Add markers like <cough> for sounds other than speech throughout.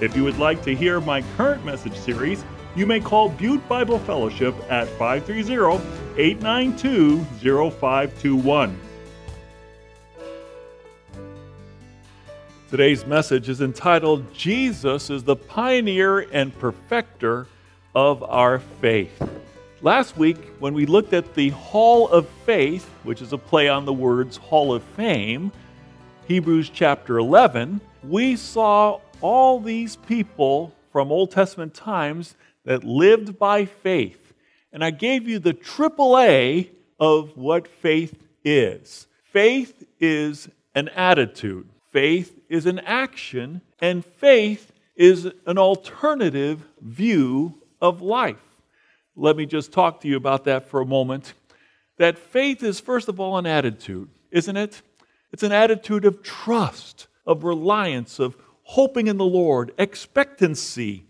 If you would like to hear my current message series, you may call Butte Bible Fellowship at 530 892 0521. Today's message is entitled Jesus is the Pioneer and Perfecter of Our Faith. Last week, when we looked at the Hall of Faith, which is a play on the words Hall of Fame, Hebrews chapter 11, we saw all these people from Old Testament times that lived by faith. And I gave you the triple A of what faith is. Faith is an attitude, faith is an action, and faith is an alternative view of life. Let me just talk to you about that for a moment. That faith is, first of all, an attitude, isn't it? It's an attitude of trust, of reliance, of hoping in the Lord, expectancy.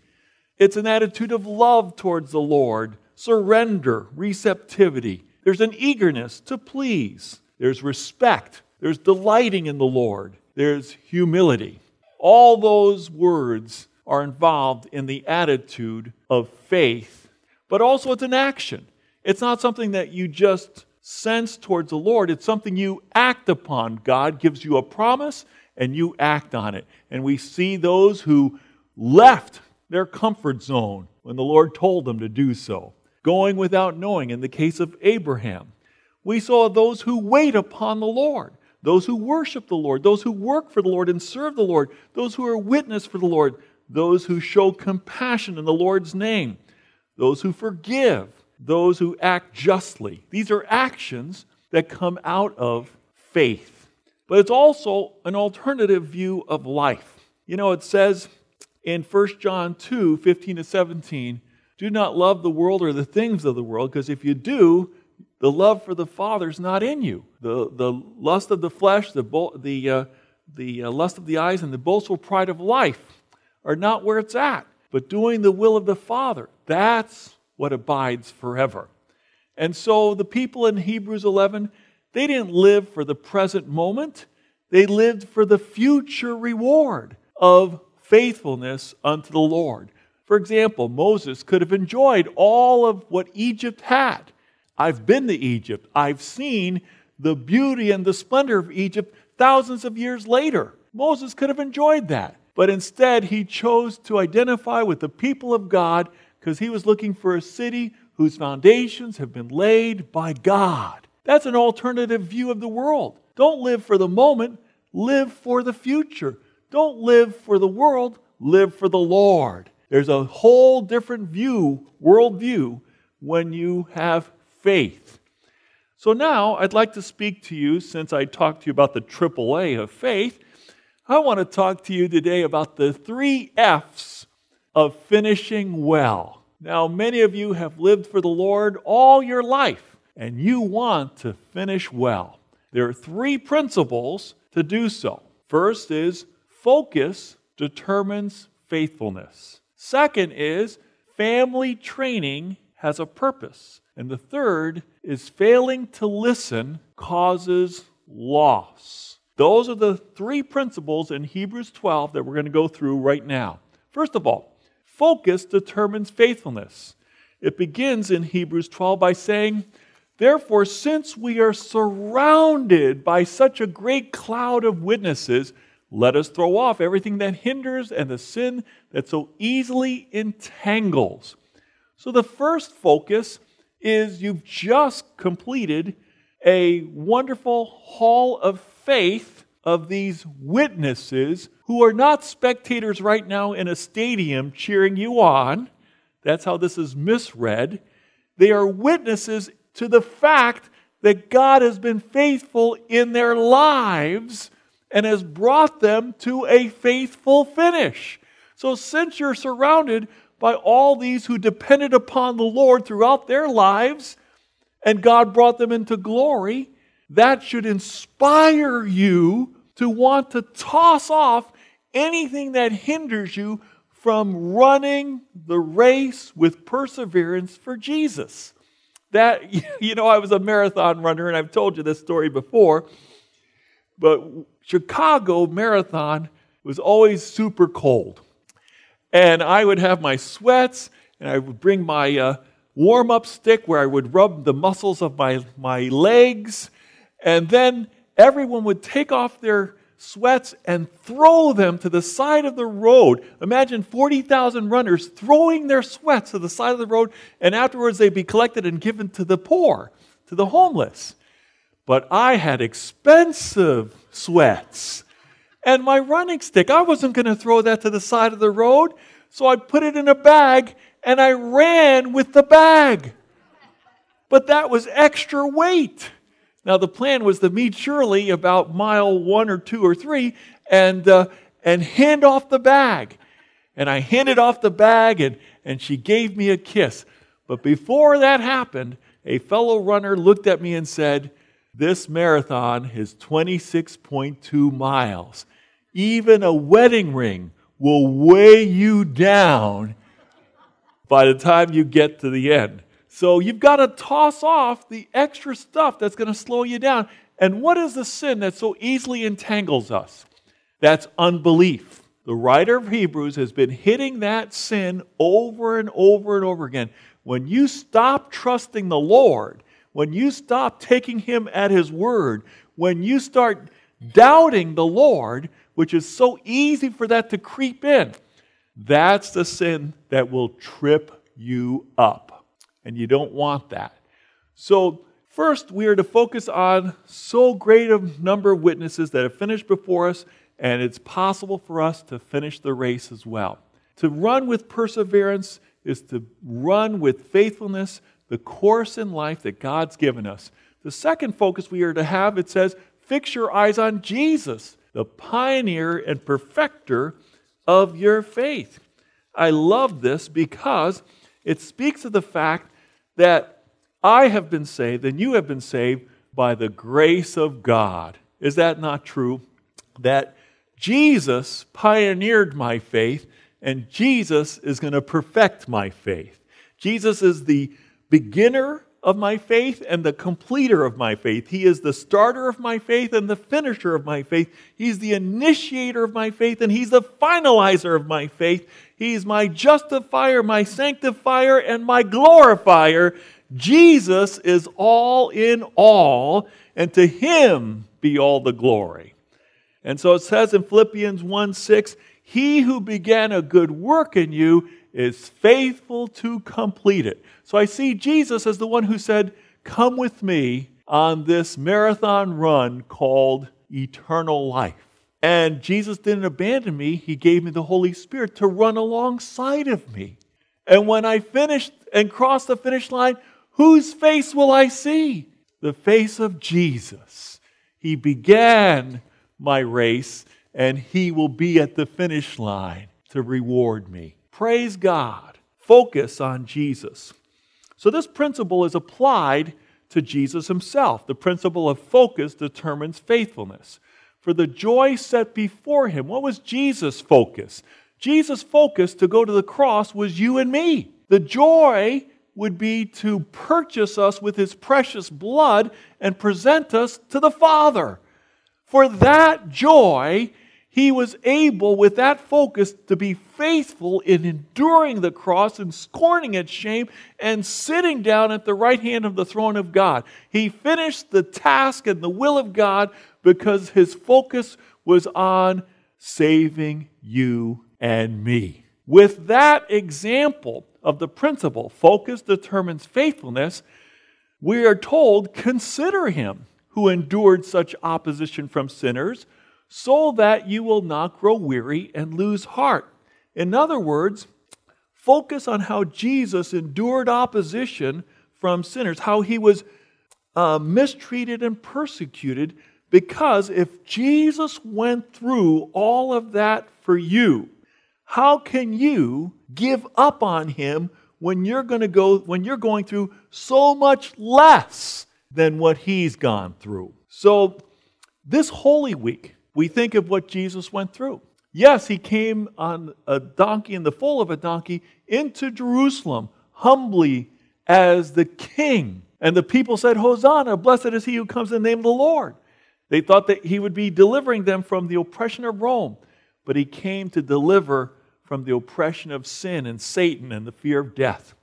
It's an attitude of love towards the Lord, surrender, receptivity. There's an eagerness to please. There's respect. There's delighting in the Lord. There's humility. All those words are involved in the attitude of faith, but also it's an action. It's not something that you just sense towards the Lord, it's something you act upon. God gives you a promise, and you act on it. And we see those who left their comfort zone when the Lord told them to do so, going without knowing in the case of Abraham. We saw those who wait upon the Lord, those who worship the Lord, those who work for the Lord and serve the Lord, those who are witness for the Lord, those who show compassion in the Lord's name, those who forgive, those who act justly. These are actions that come out of faith but it's also an alternative view of life. You know, it says in 1 John 2 15 to 17, do not love the world or the things of the world, because if you do, the love for the Father is not in you. The, the lust of the flesh, the, the, uh, the uh, lust of the eyes, and the boastful pride of life are not where it's at. But doing the will of the Father, that's what abides forever. And so the people in Hebrews 11, they didn't live for the present moment, they lived for the future reward of faithfulness unto the Lord. For example, Moses could have enjoyed all of what Egypt had. I've been to Egypt, I've seen the beauty and the splendor of Egypt thousands of years later. Moses could have enjoyed that. But instead, he chose to identify with the people of God because he was looking for a city whose foundations have been laid by God. That's an alternative view of the world. Don't live for the moment, live for the future. Don't live for the world, live for the Lord. There's a whole different view, worldview, when you have faith. So now I'd like to speak to you, since I talked to you about the AAA of faith, I want to talk to you today about the three F's of finishing well. Now, many of you have lived for the Lord all your life and you want to finish well. There are three principles to do so. First is focus determines faithfulness. Second is family training has a purpose. And the third is failing to listen causes loss. Those are the three principles in Hebrews 12 that we're going to go through right now. First of all, focus determines faithfulness. It begins in Hebrews 12 by saying, Therefore, since we are surrounded by such a great cloud of witnesses, let us throw off everything that hinders and the sin that so easily entangles. So, the first focus is you've just completed a wonderful hall of faith of these witnesses who are not spectators right now in a stadium cheering you on. That's how this is misread. They are witnesses to the fact that God has been faithful in their lives and has brought them to a faithful finish. So, since you're surrounded by all these who depended upon the Lord throughout their lives, and God brought them into glory, that should inspire you to want to toss off anything that hinders you from running the race with perseverance for Jesus. That, <laughs> you know, I was a marathon runner, and I've told you this story before, but Chicago Marathon was always super cold. And I would have my sweats, and I would bring my uh, warm up stick where I would rub the muscles of my, my legs, and then everyone would take off their sweats and throw them to the side of the road. Imagine 40,000 runners throwing their sweats to the side of the road, and afterwards they'd be collected and given to the poor, to the homeless. But I had expensive sweats. And my running stick, I wasn't going to throw that to the side of the road, so I put it in a bag and I ran with the bag. But that was extra weight. Now, the plan was to meet Shirley about mile one or two or three and, uh, and hand off the bag. And I handed off the bag, and, and she gave me a kiss. But before that happened, a fellow runner looked at me and said, This marathon is 26.2 miles. Even a wedding ring will weigh you down by the time you get to the end. So you've got to toss off the extra stuff that's going to slow you down. And what is the sin that so easily entangles us? That's unbelief. The writer of Hebrews has been hitting that sin over and over and over again. When you stop trusting the Lord, when you stop taking Him at His word, when you start doubting the Lord, which is so easy for that to creep in, that's the sin that will trip you up and you don't want that. So, first, we are to focus on so great a number of witnesses that have finished before us, and it's possible for us to finish the race as well. To run with perseverance is to run with faithfulness the course in life that God's given us. The second focus we are to have, it says, fix your eyes on Jesus, the pioneer and perfecter of your faith. I love this because it speaks of the fact that I have been saved and you have been saved by the grace of God. Is that not true? That Jesus pioneered my faith and Jesus is going to perfect my faith. Jesus is the beginner of my faith and the completer of my faith. He is the starter of my faith and the finisher of my faith. He's the initiator of my faith and he's the finalizer of my faith. He's my justifier, my sanctifier, and my glorifier. Jesus is all in all, and to him be all the glory. And so it says in Philippians 1 6, He who began a good work in you is faithful to complete it. So I see Jesus as the one who said, Come with me on this marathon run called eternal life. And Jesus didn't abandon me, He gave me the Holy Spirit to run alongside of me. And when I finished and crossed the finish line, whose face will I see? The face of Jesus. He began my race, and He will be at the finish line to reward me. Praise God. Focus on Jesus. So, this principle is applied to Jesus Himself. The principle of focus determines faithfulness for the joy set before him. What was Jesus' focus? Jesus' focus to go to the cross was you and me. The joy would be to purchase us with his precious blood and present us to the Father. For that joy, he was able, with that focus, to be faithful in enduring the cross and scorning its shame and sitting down at the right hand of the throne of God. He finished the task and the will of God because his focus was on saving you and me. With that example of the principle, focus determines faithfulness, we are told, consider him who endured such opposition from sinners, so that you will not grow weary and lose heart. In other words, focus on how Jesus endured opposition from sinners, how he was uh, mistreated and persecuted because if Jesus went through all of that for you, How can you give up on him when you're going to go when you're going through so much less than what he's gone through? So this holy week, we think of what Jesus went through. Yes, he came on a donkey in the foal of a donkey into Jerusalem humbly as the king. And the people said, Hosanna, blessed is he who comes in the name of the Lord. They thought that he would be delivering them from the oppression of Rome, but he came to deliver from the oppression of sin and Satan and the fear of death.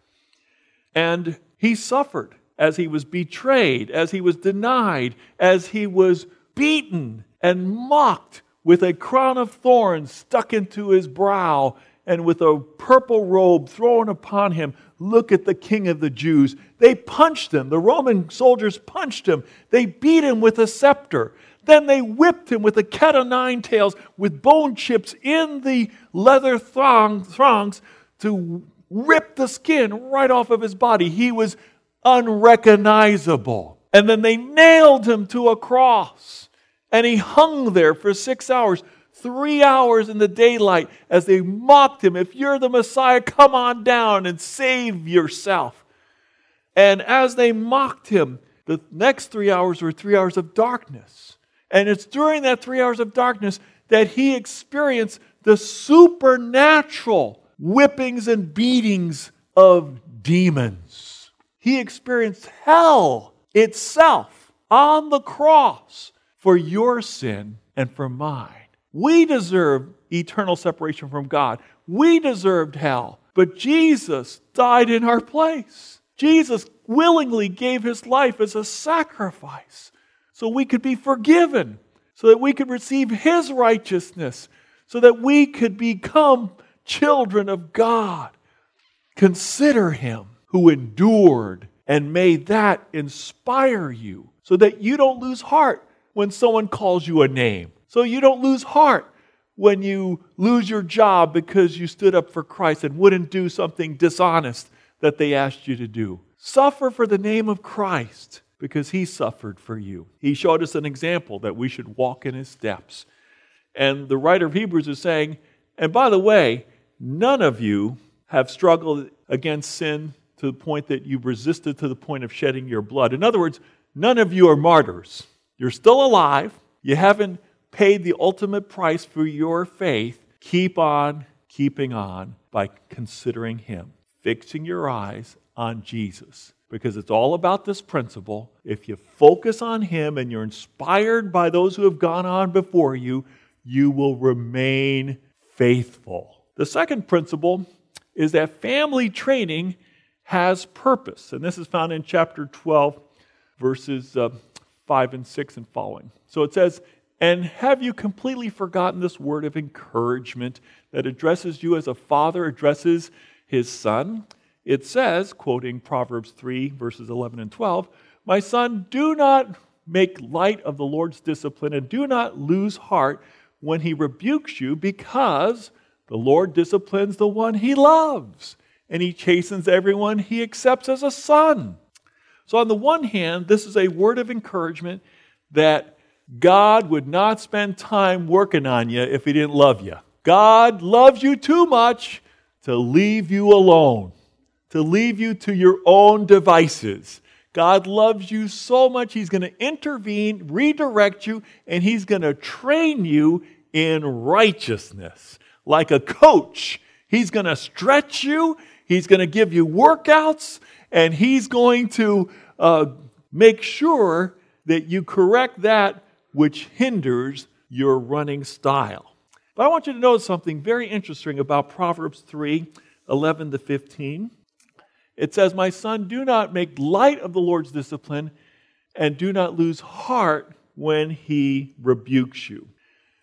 And he suffered as he was betrayed, as he was denied, as he was beaten and mocked with a crown of thorns stuck into his brow and with a purple robe thrown upon him. Look at the king of the Jews. They punched him. The Roman soldiers punched him. They beat him with a scepter. Then they whipped him with a cat o' nine tails with bone chips in the leather thong, thongs to rip the skin right off of his body. He was unrecognizable. And then they nailed him to a cross. And he hung there for six hours three hours in the daylight as they mocked him. If you're the Messiah, come on down and save yourself. And as they mocked him, the next three hours were three hours of darkness. And it's during that three hours of darkness that he experienced the supernatural whippings and beatings of demons. He experienced hell itself on the cross for your sin and for mine. We deserve eternal separation from God. We deserved hell. But Jesus died in our place. Jesus willingly gave his life as a sacrifice so we could be forgiven, so that we could receive his righteousness, so that we could become children of God. Consider him who endured and may that inspire you so that you don't lose heart when someone calls you a name so you don't lose heart when you lose your job because you stood up for Christ and wouldn't do something dishonest that they asked you to do. Suffer for the name of Christ because he suffered for you. He showed us an example that we should walk in his steps. And the writer of Hebrews is saying, and by the way, none of you have struggled against sin to the point that you've resisted to the point of shedding your blood. In other words, none of you are martyrs. You're still alive. You haven't paid the ultimate price for your faith, keep on keeping on by considering Him, fixing your eyes on Jesus. Because it's all about this principle. If you focus on Him and you're inspired by those who have gone on before you, you will remain faithful. The second principle is that family training has purpose. And this is found in chapter 12, verses uh, 5 and 6 and following. So it says, and have you completely forgotten this word of encouragement that addresses you as a father addresses his son? It says, quoting Proverbs 3, verses 11 and 12, My son, do not make light of the Lord's discipline and do not lose heart when he rebukes you, because the Lord disciplines the one he loves, and he chastens everyone he accepts as a son. So, on the one hand, this is a word of encouragement that God would not spend time working on you if He didn't love you. God loves you too much to leave you alone, to leave you to your own devices. God loves you so much, He's going to intervene, redirect you, and He's going to train you in righteousness. Like a coach, He's going to stretch you, He's going to give you workouts, and He's going to uh, make sure that you correct that which hinders your running style. But I want you to know something very interesting about Proverbs 3 11 to 15. It says, My son, do not make light of the Lord's discipline, and do not lose heart when he rebukes you.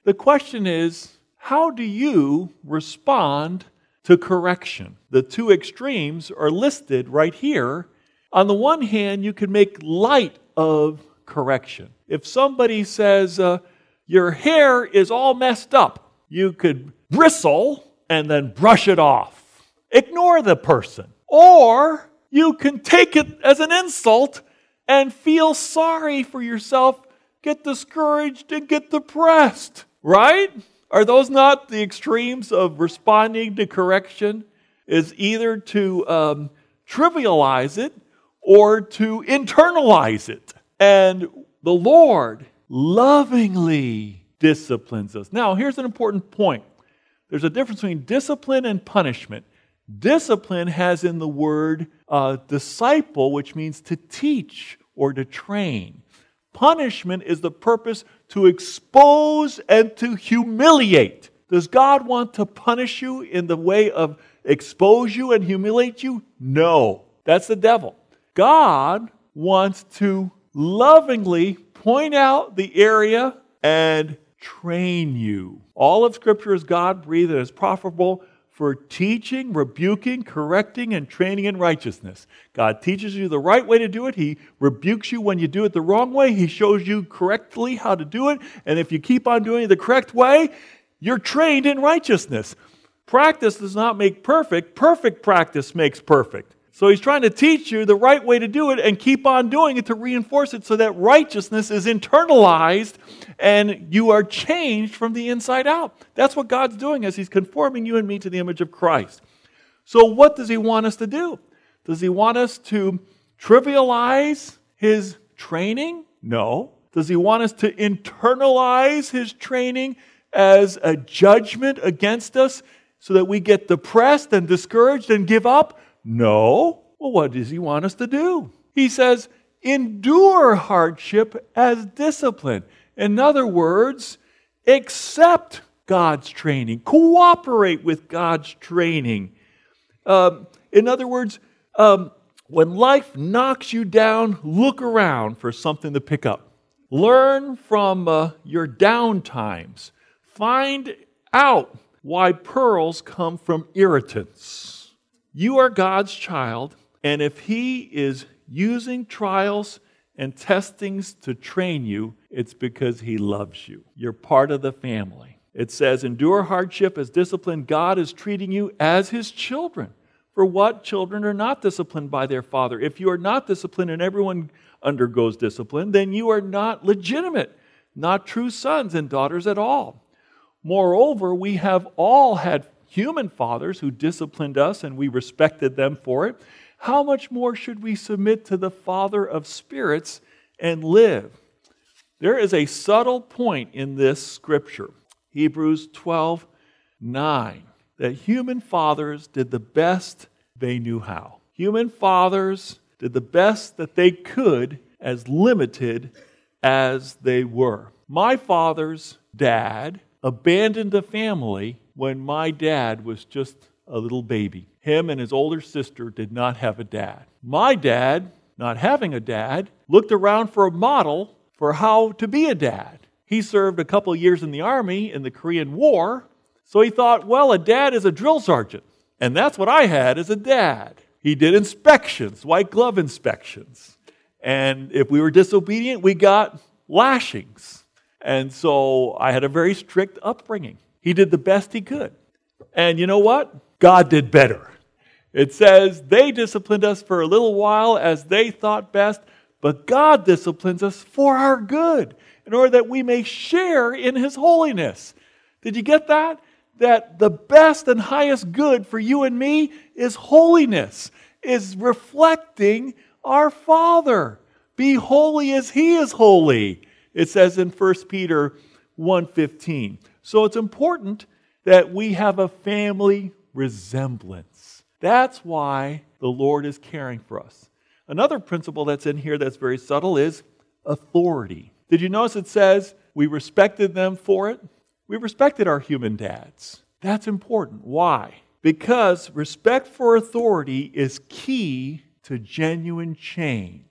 The question is, how do you respond to correction? The two extremes are listed right here. On the one hand, you can make light of correction. If somebody says, uh, Your hair is all messed up, you could bristle and then brush it off. Ignore the person. Or you can take it as an insult and feel sorry for yourself, get discouraged, and get depressed. Right? Are those not the extremes of responding to correction? Is either to um, trivialize it or to internalize it. And the Lord lovingly disciplines us. Now, here's an important point there's a difference between discipline and punishment. Discipline has in the word uh, disciple, which means to teach or to train. Punishment is the purpose to expose and to humiliate. Does God want to punish you in the way of expose you and humiliate you? No. That's the devil. God wants to lovingly point out the area and train you. All of Scripture is God breathed and is profitable for teaching, rebuking, correcting, and training in righteousness. God teaches you the right way to do it. He rebukes you when you do it the wrong way. He shows you correctly how to do it. And if you keep on doing it the correct way, you're trained in righteousness. Practice does not make perfect, perfect practice makes perfect. So he's trying to teach you the right way to do it and keep on doing it to reinforce it so that righteousness is internalized and you are changed from the inside out. That's what God's doing as he's conforming you and me to the image of Christ. So, what does he want us to do? Does he want us to trivialize his training? No. Does he want us to internalize his training as a judgment against us so that we get depressed and discouraged and give up? No. Well, what does he want us to do? He says, endure hardship as discipline. In other words, accept God's training, cooperate with God's training. Um, in other words, um, when life knocks you down, look around for something to pick up. Learn from uh, your down times. Find out why pearls come from irritants. You are God's child, and if He is using trials and testings to train you, it's because He loves you. You're part of the family. It says, Endure hardship as discipline. God is treating you as His children. For what children are not disciplined by their father? If you are not disciplined and everyone undergoes discipline, then you are not legitimate, not true sons and daughters at all. Moreover, we have all had human fathers who disciplined us and we respected them for it, how much more should we submit to the Father of spirits and live? There is a subtle point in this scripture, Hebrews 12 9, that human fathers did the best they knew how. Human fathers did the best that they could, as limited as they were. My father's dad abandoned the family when my dad was just a little baby. Him and his older sister did not have a dad. My dad, not having a dad, looked around for a model for how to be a dad. He served a couple years in the army in the Korean War, so he thought, well, a dad is a drill sergeant. And that's what I had as a dad. He did inspections, white glove inspections. And if we were disobedient, we got lashings. And so I had a very strict upbringing. He did the best he could. And you know what? God did better. It says, they disciplined us for a little while as they thought best, but God disciplines us for our good, in order that we may share in His holiness. Did you get that? That the best and highest good for you and me is holiness, is reflecting our Father. Be holy as He is holy. It says in 1 Peter 1:15. So it's important that we have a family resemblance. That's why the Lord is caring for us. Another principle that's in here that's very subtle is authority. Did you notice it says we respected them for it? We respected our human dads. That's important. Why? Because respect for authority is key to genuine change.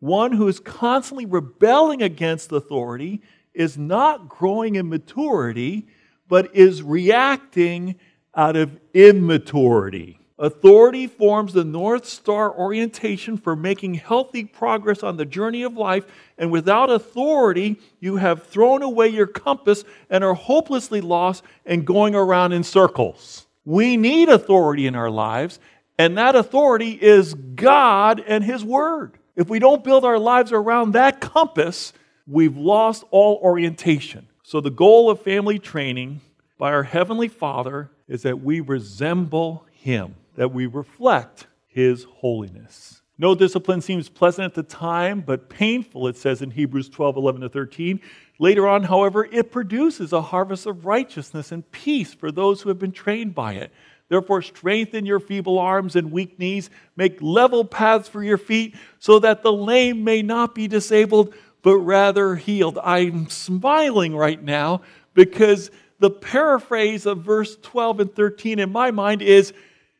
One who is constantly rebelling against authority is not growing in maturity, but is reacting out of immaturity. Authority forms the North Star orientation for making healthy progress on the journey of life, and without authority, you have thrown away your compass and are hopelessly lost and going around in circles. We need authority in our lives, and that authority is God and His Word. If we don't build our lives around that compass, we've lost all orientation. So, the goal of family training by our Heavenly Father is that we resemble Him, that we reflect His holiness. No discipline seems pleasant at the time, but painful, it says in Hebrews 12 11 to 13. Later on, however, it produces a harvest of righteousness and peace for those who have been trained by it. Therefore, strengthen your feeble arms and weak knees, make level paths for your feet, so that the lame may not be disabled, but rather healed. I'm smiling right now because the paraphrase of verse 12 and 13 in my mind is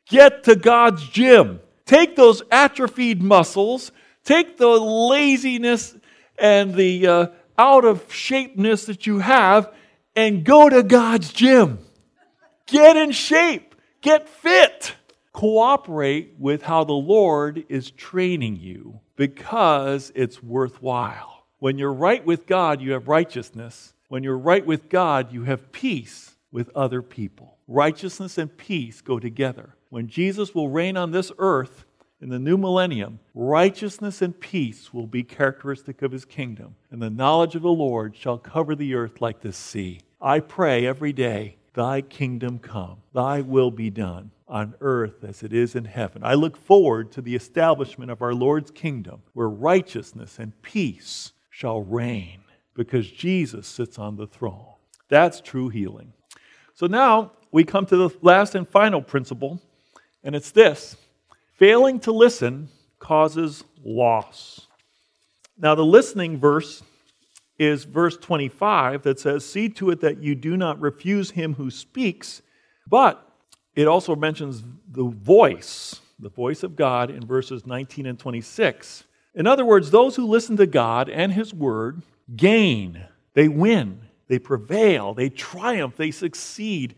get to God's gym. Take those atrophied muscles, take the laziness and the uh, out of shapeness that you have, and go to God's gym. Get in shape, get fit. Cooperate with how the Lord is training you because it's worthwhile. When you're right with God, you have righteousness. When you're right with God, you have peace with other people. Righteousness and peace go together. When Jesus will reign on this earth in the new millennium, righteousness and peace will be characteristic of his kingdom, and the knowledge of the Lord shall cover the earth like the sea. I pray every day, Thy kingdom come, Thy will be done on earth as it is in heaven. I look forward to the establishment of our Lord's kingdom, where righteousness and peace shall reign, because Jesus sits on the throne. That's true healing. So now we come to the last and final principle and it's this failing to listen causes loss. Now, the listening verse is verse 25 that says, See to it that you do not refuse him who speaks, but it also mentions the voice, the voice of God in verses 19 and 26. In other words, those who listen to God and his word gain, they win, they prevail, they triumph, they succeed.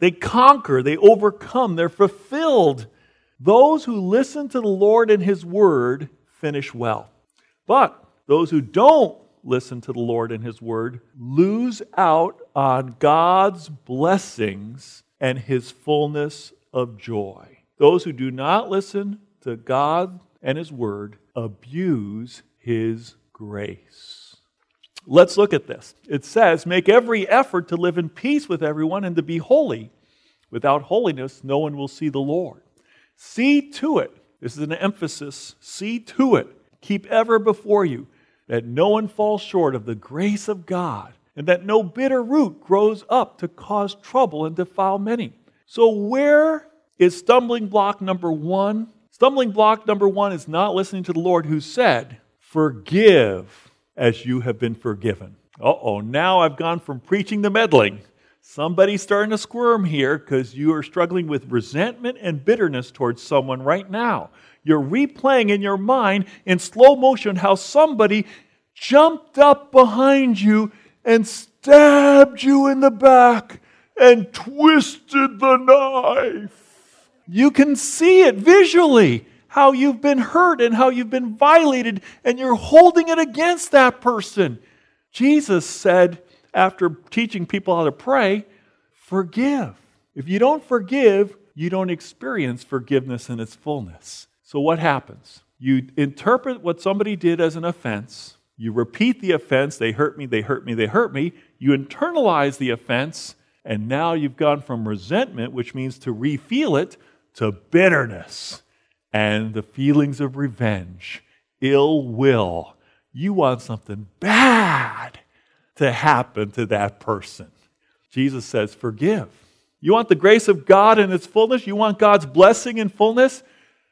They conquer, they overcome, they're fulfilled. Those who listen to the Lord and His word finish well. But those who don't listen to the Lord and His word lose out on God's blessings and His fullness of joy. Those who do not listen to God and His word abuse His grace. Let's look at this. It says, Make every effort to live in peace with everyone and to be holy. Without holiness, no one will see the Lord. See to it, this is an emphasis, see to it, keep ever before you, that no one falls short of the grace of God, and that no bitter root grows up to cause trouble and defile many. So, where is stumbling block number one? Stumbling block number one is not listening to the Lord who said, Forgive as you have been forgiven. Uh oh, now I've gone from preaching to meddling. Somebody's starting to squirm here because you are struggling with resentment and bitterness towards someone right now. You're replaying in your mind in slow motion how somebody jumped up behind you and stabbed you in the back and twisted the knife. You can see it visually how you've been hurt and how you've been violated, and you're holding it against that person. Jesus said, after teaching people how to pray, forgive. If you don't forgive, you don't experience forgiveness in its fullness. So, what happens? You interpret what somebody did as an offense, you repeat the offense, they hurt me, they hurt me, they hurt me. You internalize the offense, and now you've gone from resentment, which means to refeel it, to bitterness and the feelings of revenge, ill will. You want something bad to happen to that person. Jesus says, Forgive. You want the grace of God in its fullness? You want God's blessing in fullness?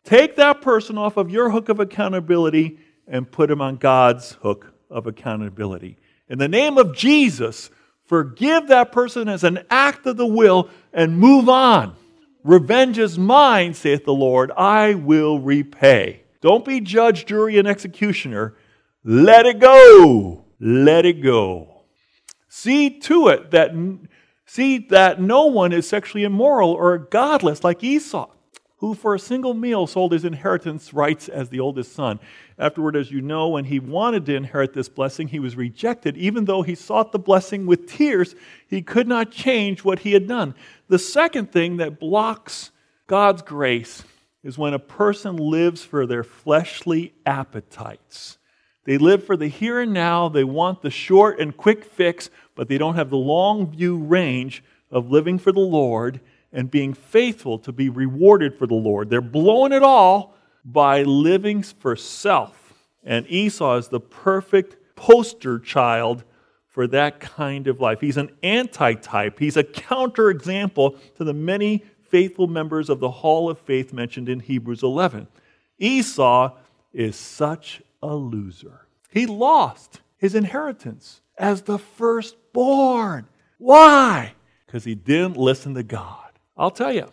Take that person off of your hook of accountability and put him on God's hook of accountability. In the name of Jesus, forgive that person as an act of the will and move on. Revenge is mine, saith the Lord, I will repay. Don't be judge, jury, and executioner. Let it go. Let it go. See to it that see that no one is sexually immoral or godless like Esau who for a single meal sold his inheritance rights as the oldest son. Afterward, as you know, when he wanted to inherit this blessing, he was rejected. Even though he sought the blessing with tears, he could not change what he had done. The second thing that blocks God's grace is when a person lives for their fleshly appetites. They live for the here and now, they want the short and quick fix, but they don't have the long view range of living for the Lord and being faithful to be rewarded for the Lord. They're blowing it all by living for self. And Esau is the perfect poster child for that kind of life. He's an antitype, he's a counterexample to the many faithful members of the Hall of Faith mentioned in Hebrews 11. Esau is such a loser. He lost his inheritance as the firstborn. Why? Because he didn't listen to God. I'll tell you,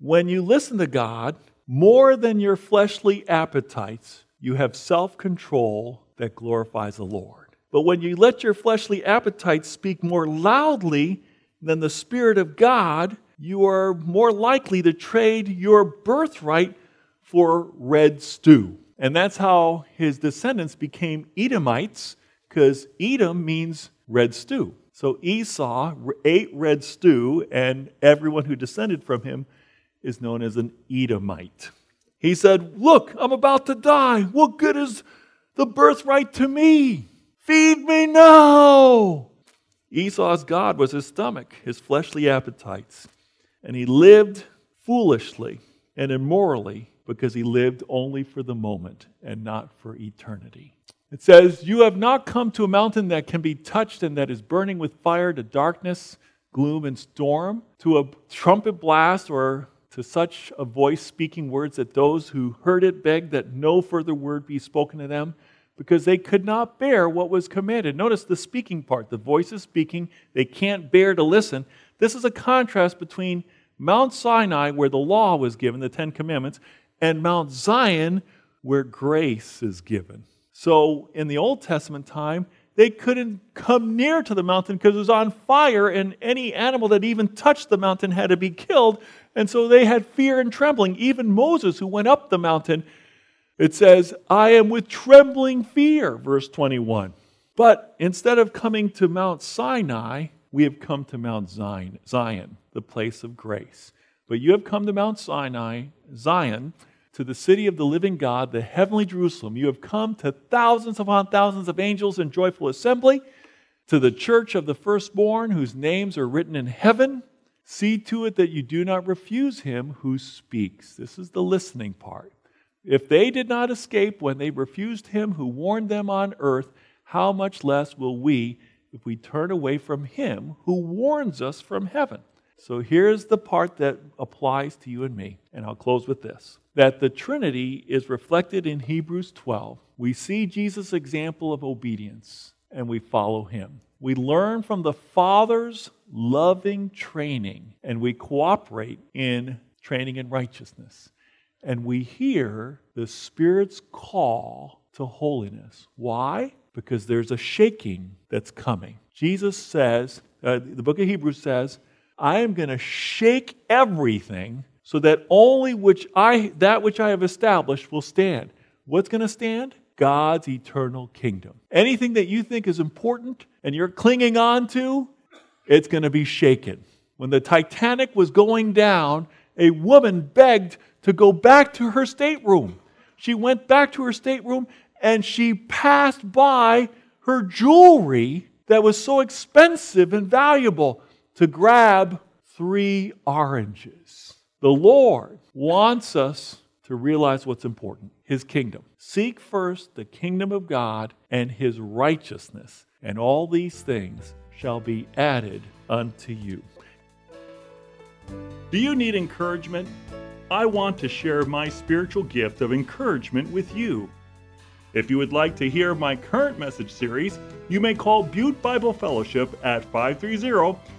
when you listen to God more than your fleshly appetites, you have self control that glorifies the Lord. But when you let your fleshly appetites speak more loudly than the Spirit of God, you are more likely to trade your birthright for red stew. And that's how his descendants became Edomites, because Edom means red stew. So Esau ate red stew, and everyone who descended from him is known as an Edomite. He said, Look, I'm about to die. What good is the birthright to me? Feed me now. Esau's God was his stomach, his fleshly appetites. And he lived foolishly and immorally because he lived only for the moment and not for eternity. It says, You have not come to a mountain that can be touched and that is burning with fire, to darkness, gloom, and storm, to a trumpet blast, or to such a voice speaking words that those who heard it begged that no further word be spoken to them because they could not bear what was commanded. Notice the speaking part. The voice is speaking, they can't bear to listen. This is a contrast between Mount Sinai, where the law was given, the Ten Commandments, and Mount Zion, where grace is given. So in the Old Testament time, they couldn't come near to the mountain because it was on fire, and any animal that even touched the mountain had to be killed. And so they had fear and trembling. Even Moses, who went up the mountain, it says, I am with trembling fear, verse 21. But instead of coming to Mount Sinai, we have come to Mount Zion, Zion, the place of grace. But you have come to Mount Sinai, Zion, to the city of the living God, the heavenly Jerusalem. You have come to thousands upon thousands of angels in joyful assembly, to the church of the firstborn, whose names are written in heaven. See to it that you do not refuse him who speaks. This is the listening part. If they did not escape when they refused him who warned them on earth, how much less will we if we turn away from him who warns us from heaven? So here's the part that applies to you and me, and I'll close with this that the Trinity is reflected in Hebrews 12. We see Jesus' example of obedience, and we follow him. We learn from the Father's loving training, and we cooperate in training in righteousness and we hear the Spirit's call to holiness. Why? Because there's a shaking that's coming. Jesus says, uh, the book of Hebrews says, I am going to shake everything so that only which I, that which I have established will stand. What's going to stand? God's eternal kingdom. Anything that you think is important and you're clinging on to, it's going to be shaken. When the Titanic was going down, a woman begged to go back to her stateroom. She went back to her stateroom and she passed by her jewelry that was so expensive and valuable to grab three oranges. The Lord wants us to realize what's important His kingdom. Seek first the kingdom of God and His righteousness, and all these things shall be added unto you. Do you need encouragement? I want to share my spiritual gift of encouragement with you. If you would like to hear my current message series, you may call Butte Bible Fellowship at 530